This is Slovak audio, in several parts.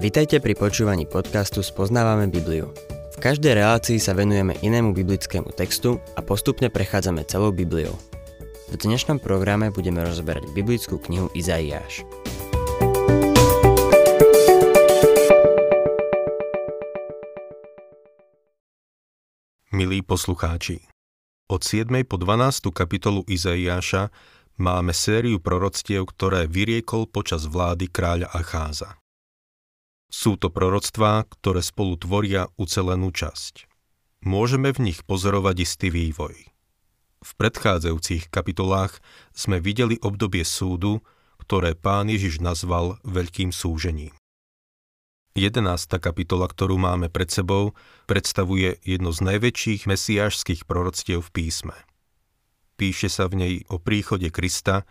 Vitajte pri počúvaní podcastu Spoznávame Bibliu. V každej relácii sa venujeme inému biblickému textu a postupne prechádzame celou Bibliou. V dnešnom programe budeme rozberať biblickú knihu Izaiáš. Milí poslucháči, od 7. po 12. kapitolu Izaiáša máme sériu proroctiev, ktoré vyriekol počas vlády kráľa Acháza. Sú to proroctvá, ktoré spolu tvoria ucelenú časť. Môžeme v nich pozorovať istý vývoj. V predchádzajúcich kapitolách sme videli obdobie súdu, ktoré pán Ježiš nazval veľkým súžením. 11. kapitola, ktorú máme pred sebou, predstavuje jedno z najväčších mesiášskych proroctiev v písme. Píše sa v nej o príchode Krista,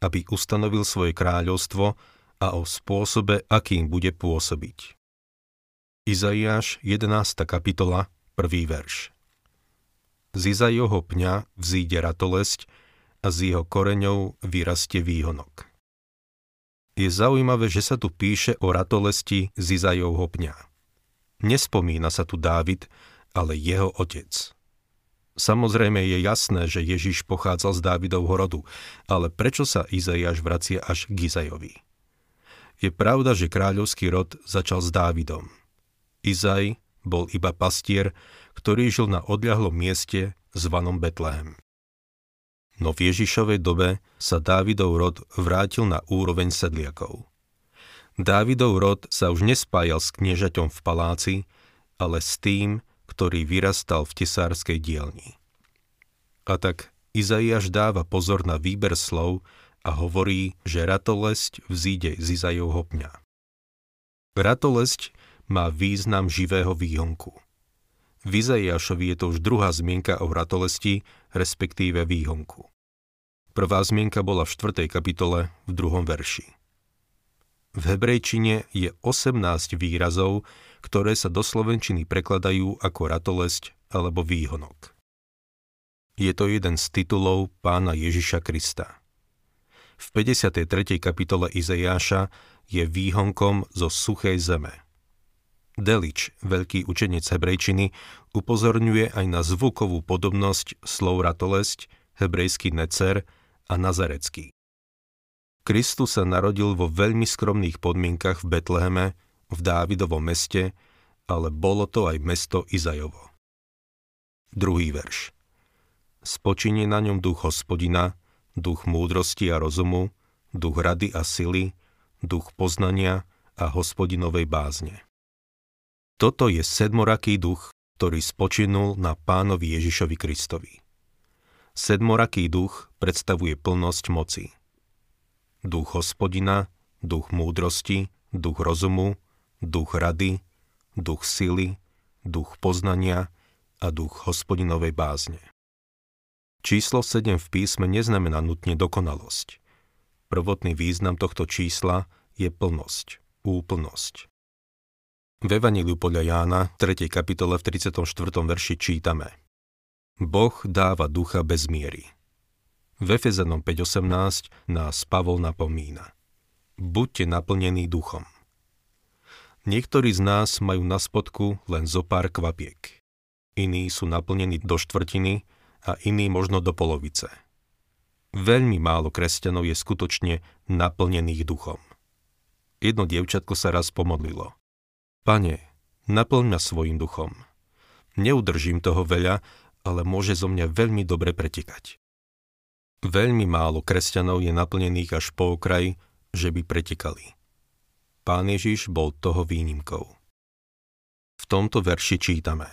aby ustanovil svoje kráľovstvo a o spôsobe, akým bude pôsobiť. Izaiáš 11. kapitola, 1. verš. Z Izaiovho pňa vzíde ratolesť a z jeho koreňov vyrastie výhonok. Je zaujímavé, že sa tu píše o ratolesti z Izaiovho pňa. Nespomína sa tu Dávid, ale jeho otec. Samozrejme je jasné, že Ježiš pochádzal z Dávidovho rodu, ale prečo sa Izaiáš vracia až k Izajovi? Je pravda, že kráľovský rod začal s Dávidom. Izaj bol iba pastier, ktorý žil na odľahlom mieste zvanom Betlehem. No v Ježišovej dobe sa Dávidov rod vrátil na úroveň sedliakov. Dávidov rod sa už nespájal s kniežaťom v paláci, ale s tým, ktorý vyrastal v tesárskej dielni. A tak Izaiáš dáva pozor na výber slov, a hovorí, že ratolesť vzíde z Izajovho pňa. Ratolesť má význam živého výhonku. V Izajašovi je to už druhá zmienka o ratolesti, respektíve výhonku. Prvá zmienka bola v 4. kapitole v druhom verši. V hebrejčine je 18 výrazov, ktoré sa do slovenčiny prekladajú ako ratolesť alebo výhonok. Je to jeden z titulov pána Ježiša Krista. V 53. kapitole Izajáša je výhonkom zo suchej zeme. Delič, veľký učenec hebrejčiny, upozorňuje aj na zvukovú podobnosť slov ratolesť, hebrejský necer a nazarecký. Kristus sa narodil vo veľmi skromných podmienkach v Betleheme, v Dávidovom meste, ale bolo to aj mesto Izajovo. Druhý verš. Spočinie na ňom duch hospodina, duch múdrosti a rozumu, duch rady a sily, duch poznania a hospodinovej bázne. Toto je sedmoraký duch, ktorý spočinul na pánovi Ježišovi Kristovi. Sedmoraký duch predstavuje plnosť moci. Duch hospodina, duch múdrosti, duch rozumu, duch rady, duch sily, duch poznania a duch hospodinovej bázne. Číslo 7 v písme neznamená nutne dokonalosť. Prvotný význam tohto čísla je plnosť, úplnosť. V Evangeliu podľa Jána, 3. kapitole v 34. verši čítame Boh dáva ducha bez miery. V Efezanom 5.18 nás Pavol napomína. Buďte naplnení duchom. Niektorí z nás majú na spodku len zo pár kvapiek. Iní sú naplnení do štvrtiny a iný možno do polovice. Veľmi málo kresťanov je skutočne naplnených duchom. Jedno dievčatko sa raz pomodlilo. Pane, naplň ma svojim duchom. Neudržím toho veľa, ale môže zo mňa veľmi dobre pretekať. Veľmi málo kresťanov je naplnených až po okraj, že by pretekali. Pán Ježiš bol toho výnimkou. V tomto verši čítame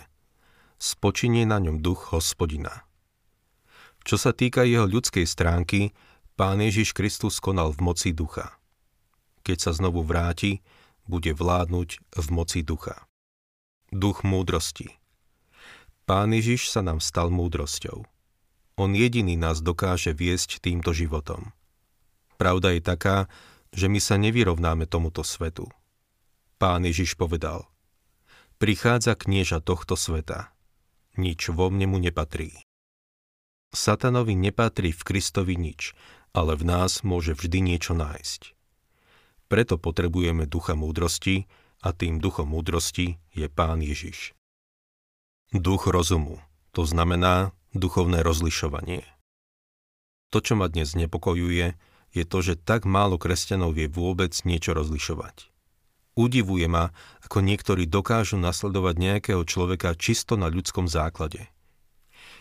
Spočinie na ňom duch hospodina. Čo sa týka jeho ľudskej stránky, Pán Ježiš Kristus konal v moci ducha. Keď sa znovu vráti, bude vládnuť v moci ducha. Duch múdrosti. Pán Ježiš sa nám stal múdrosťou. On jediný nás dokáže viesť týmto životom. Pravda je taká, že my sa nevyrovnáme tomuto svetu. Pán Ježiš povedal, prichádza knieža tohto sveta. Nič vo mne mu nepatrí. Satanovi nepatrí v Kristovi nič, ale v nás môže vždy niečo nájsť. Preto potrebujeme ducha múdrosti, a tým duchom múdrosti je Pán Ježiš. Duch rozumu, to znamená duchovné rozlišovanie. To, čo ma dnes nepokojuje, je to, že tak málo kresťanov vie vôbec niečo rozlišovať. Udivuje ma, ako niektorí dokážu nasledovať nejakého človeka čisto na ľudskom základe.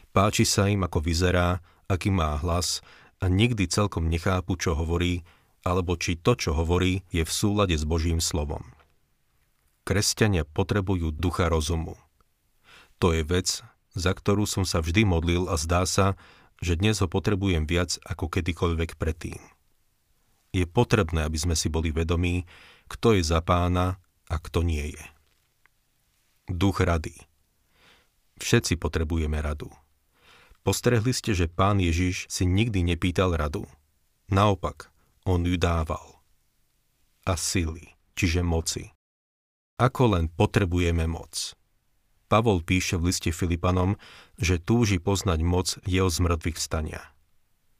Páči sa im, ako vyzerá, aký má hlas a nikdy celkom nechápu, čo hovorí, alebo či to, čo hovorí, je v súlade s Božím slovom. Kresťania potrebujú ducha rozumu. To je vec, za ktorú som sa vždy modlil a zdá sa, že dnes ho potrebujem viac ako kedykoľvek predtým. Je potrebné, aby sme si boli vedomí, kto je za pána a kto nie je. Duch rady. Všetci potrebujeme radu. Postrehli ste, že pán Ježiš si nikdy nepýtal radu. Naopak, on ju dával. A sily, čiže moci. Ako len potrebujeme moc. Pavol píše v liste Filipanom, že túži poznať moc jeho zmrtvých stania.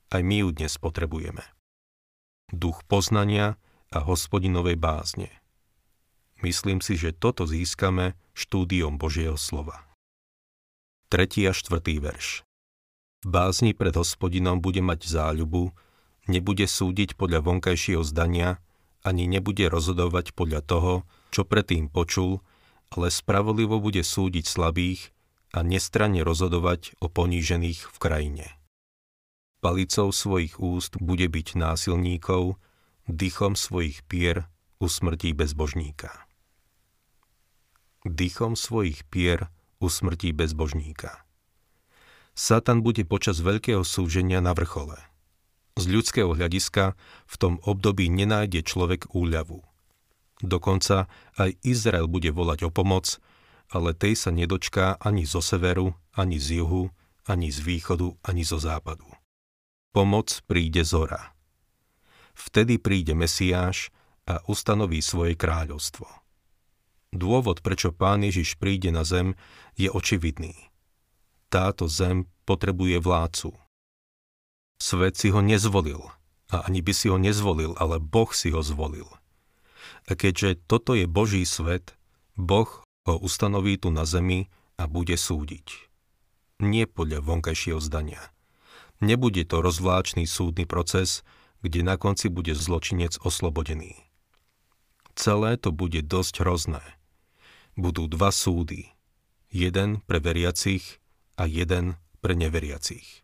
Aj my ju dnes potrebujeme. Duch poznania a hospodinovej bázne. Myslím si, že toto získame štúdiom Božieho slova. 3. a 4. verš V bázni pred hospodinom bude mať záľubu, nebude súdiť podľa vonkajšieho zdania, ani nebude rozhodovať podľa toho, čo predtým počul, ale spravodlivo bude súdiť slabých a nestranne rozhodovať o ponížených v krajine. Palicou svojich úst bude byť násilníkov, dychom svojich pier usmrtí bezbožníka. Dychom svojich pier usmrtí bezbožníka. Satan bude počas veľkého súženia na vrchole. Z ľudského hľadiska v tom období nenájde človek úľavu. Dokonca aj Izrael bude volať o pomoc, ale tej sa nedočká ani zo severu, ani z juhu, ani z východu, ani zo západu. Pomoc príde zora. Vtedy príde Mesiáš a ustanoví svoje kráľovstvo. Dôvod, prečo pán Ježiš príde na zem, je očividný. Táto zem potrebuje vládcu. Svet si ho nezvolil, a ani by si ho nezvolil, ale Boh si ho zvolil. A keďže toto je Boží svet, Boh ho ustanoví tu na zemi a bude súdiť. Nie podľa vonkajšieho zdania. Nebude to rozvláčný súdny proces, kde na konci bude zločinec oslobodený. Celé to bude dosť hrozné. Budú dva súdy. Jeden pre veriacich a jeden pre neveriacich.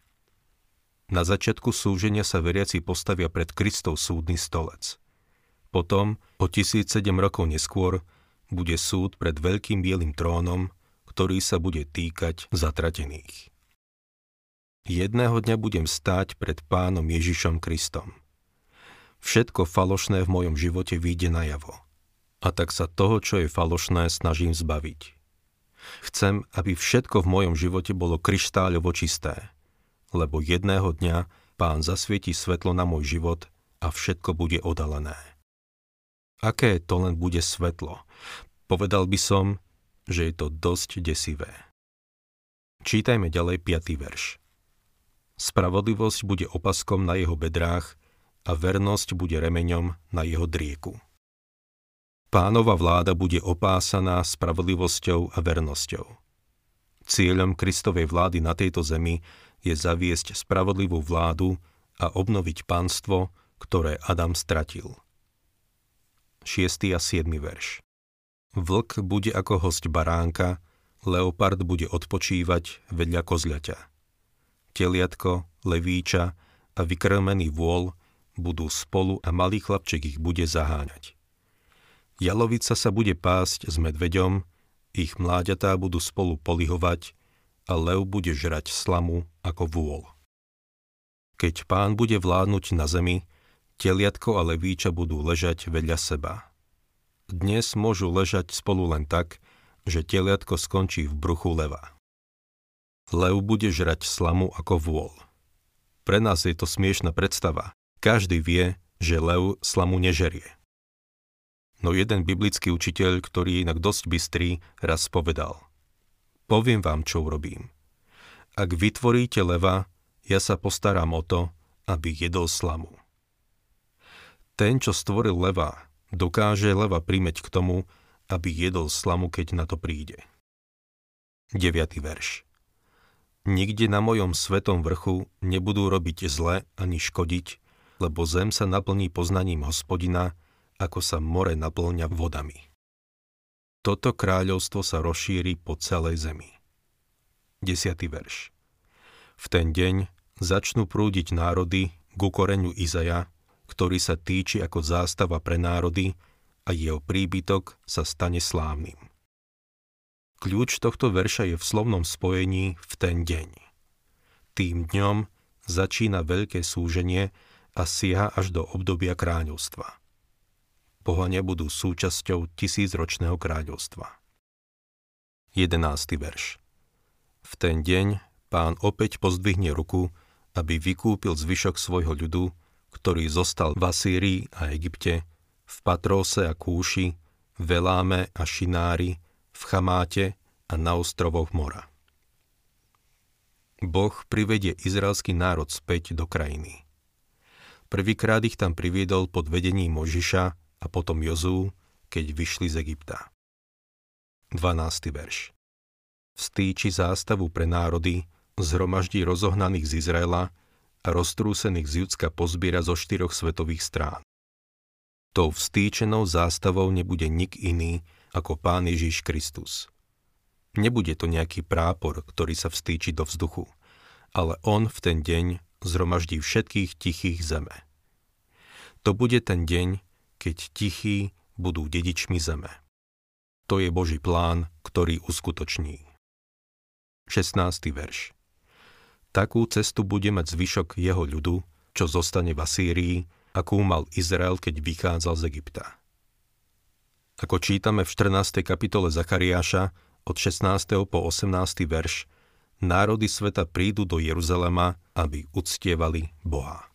Na začiatku súženia sa veriaci postavia pred Kristov súdny stolec – potom, o 1007 rokov neskôr, bude súd pred veľkým bielým trónom, ktorý sa bude týkať zatratených. Jedného dňa budem stáť pred pánom Ježišom Kristom. Všetko falošné v mojom živote vyjde najavo. A tak sa toho, čo je falošné, snažím zbaviť. Chcem, aby všetko v mojom živote bolo kryštáľovo čisté, lebo jedného dňa pán zasvieti svetlo na môj život a všetko bude odalené. Aké to len bude svetlo? Povedal by som, že je to dosť desivé. Čítajme ďalej 5. verš. Spravodlivosť bude opaskom na jeho bedrách a vernosť bude remeňom na jeho drieku. Pánova vláda bude opásaná spravodlivosťou a vernosťou. Cieľom Kristovej vlády na tejto zemi je zaviesť spravodlivú vládu a obnoviť pánstvo, ktoré Adam stratil. 6. a 7. verš. Vlk bude ako host baránka, leopard bude odpočívať vedľa kozľaťa. Teliatko, levíča a vykrmený vôl budú spolu a malý chlapček ich bude zaháňať. Jalovica sa bude pásť s medveďom, ich mláďatá budú spolu polihovať a lev bude žrať slamu ako vôl. Keď pán bude vládnuť na zemi, Teliatko a levíča budú ležať vedľa seba. Dnes môžu ležať spolu len tak, že teliatko skončí v bruchu leva. Lev bude žrať slamu ako vôl. Pre nás je to smiešná predstava. Každý vie, že lev slamu nežerie. No jeden biblický učiteľ, ktorý je inak dosť bystrý, raz povedal Poviem vám, čo urobím. Ak vytvoríte leva, ja sa postaram o to, aby jedol slamu. Ten, čo stvoril leva, dokáže leva prímeť k tomu, aby jedol slamu, keď na to príde. 9. verš Nikde na mojom svetom vrchu nebudú robiť zle ani škodiť, lebo zem sa naplní poznaním hospodina, ako sa more naplňa vodami. Toto kráľovstvo sa rozšíri po celej zemi. 10. verš V ten deň začnú prúdiť národy ku koreňu Izaja, ktorý sa týči ako zástava pre národy a jeho príbytok sa stane slávnym. Kľúč tohto verša je v slovnom spojení v ten deň. Tým dňom začína veľké súženie a siaha až do obdobia kráľovstva. Pohania budú súčasťou tisícročného kráľovstva. 11. verš V ten deň pán opäť pozdvihne ruku, aby vykúpil zvyšok svojho ľudu, ktorý zostal v Asýrii a Egypte, v Patróse a Kúši, v Eláme a Šinári, v Chamáte a na ostrovoch mora. Boh privedie izraelský národ späť do krajiny. Prvýkrát ich tam priviedol pod vedením Možiša a potom Jozú, keď vyšli z Egypta. 12. verš Vstýči zástavu pre národy, zhromaždí rozohnaných z Izraela a roztrúsených z Judska pozbiera zo štyroch svetových strán. Tou vstýčenou zástavou nebude nik iný ako Pán Ježiš Kristus. Nebude to nejaký prápor, ktorý sa vstýči do vzduchu, ale on v ten deň zhromaždí všetkých tichých zeme. To bude ten deň, keď tichí budú dedičmi zeme. To je Boží plán, ktorý uskutoční. 16. verš Takú cestu bude mať zvyšok jeho ľudu, čo zostane v Asýrii, akú mal Izrael, keď vychádzal z Egypta. Ako čítame v 14. kapitole Zachariáša od 16. po 18. verš, národy sveta prídu do Jeruzalema, aby uctievali Boha.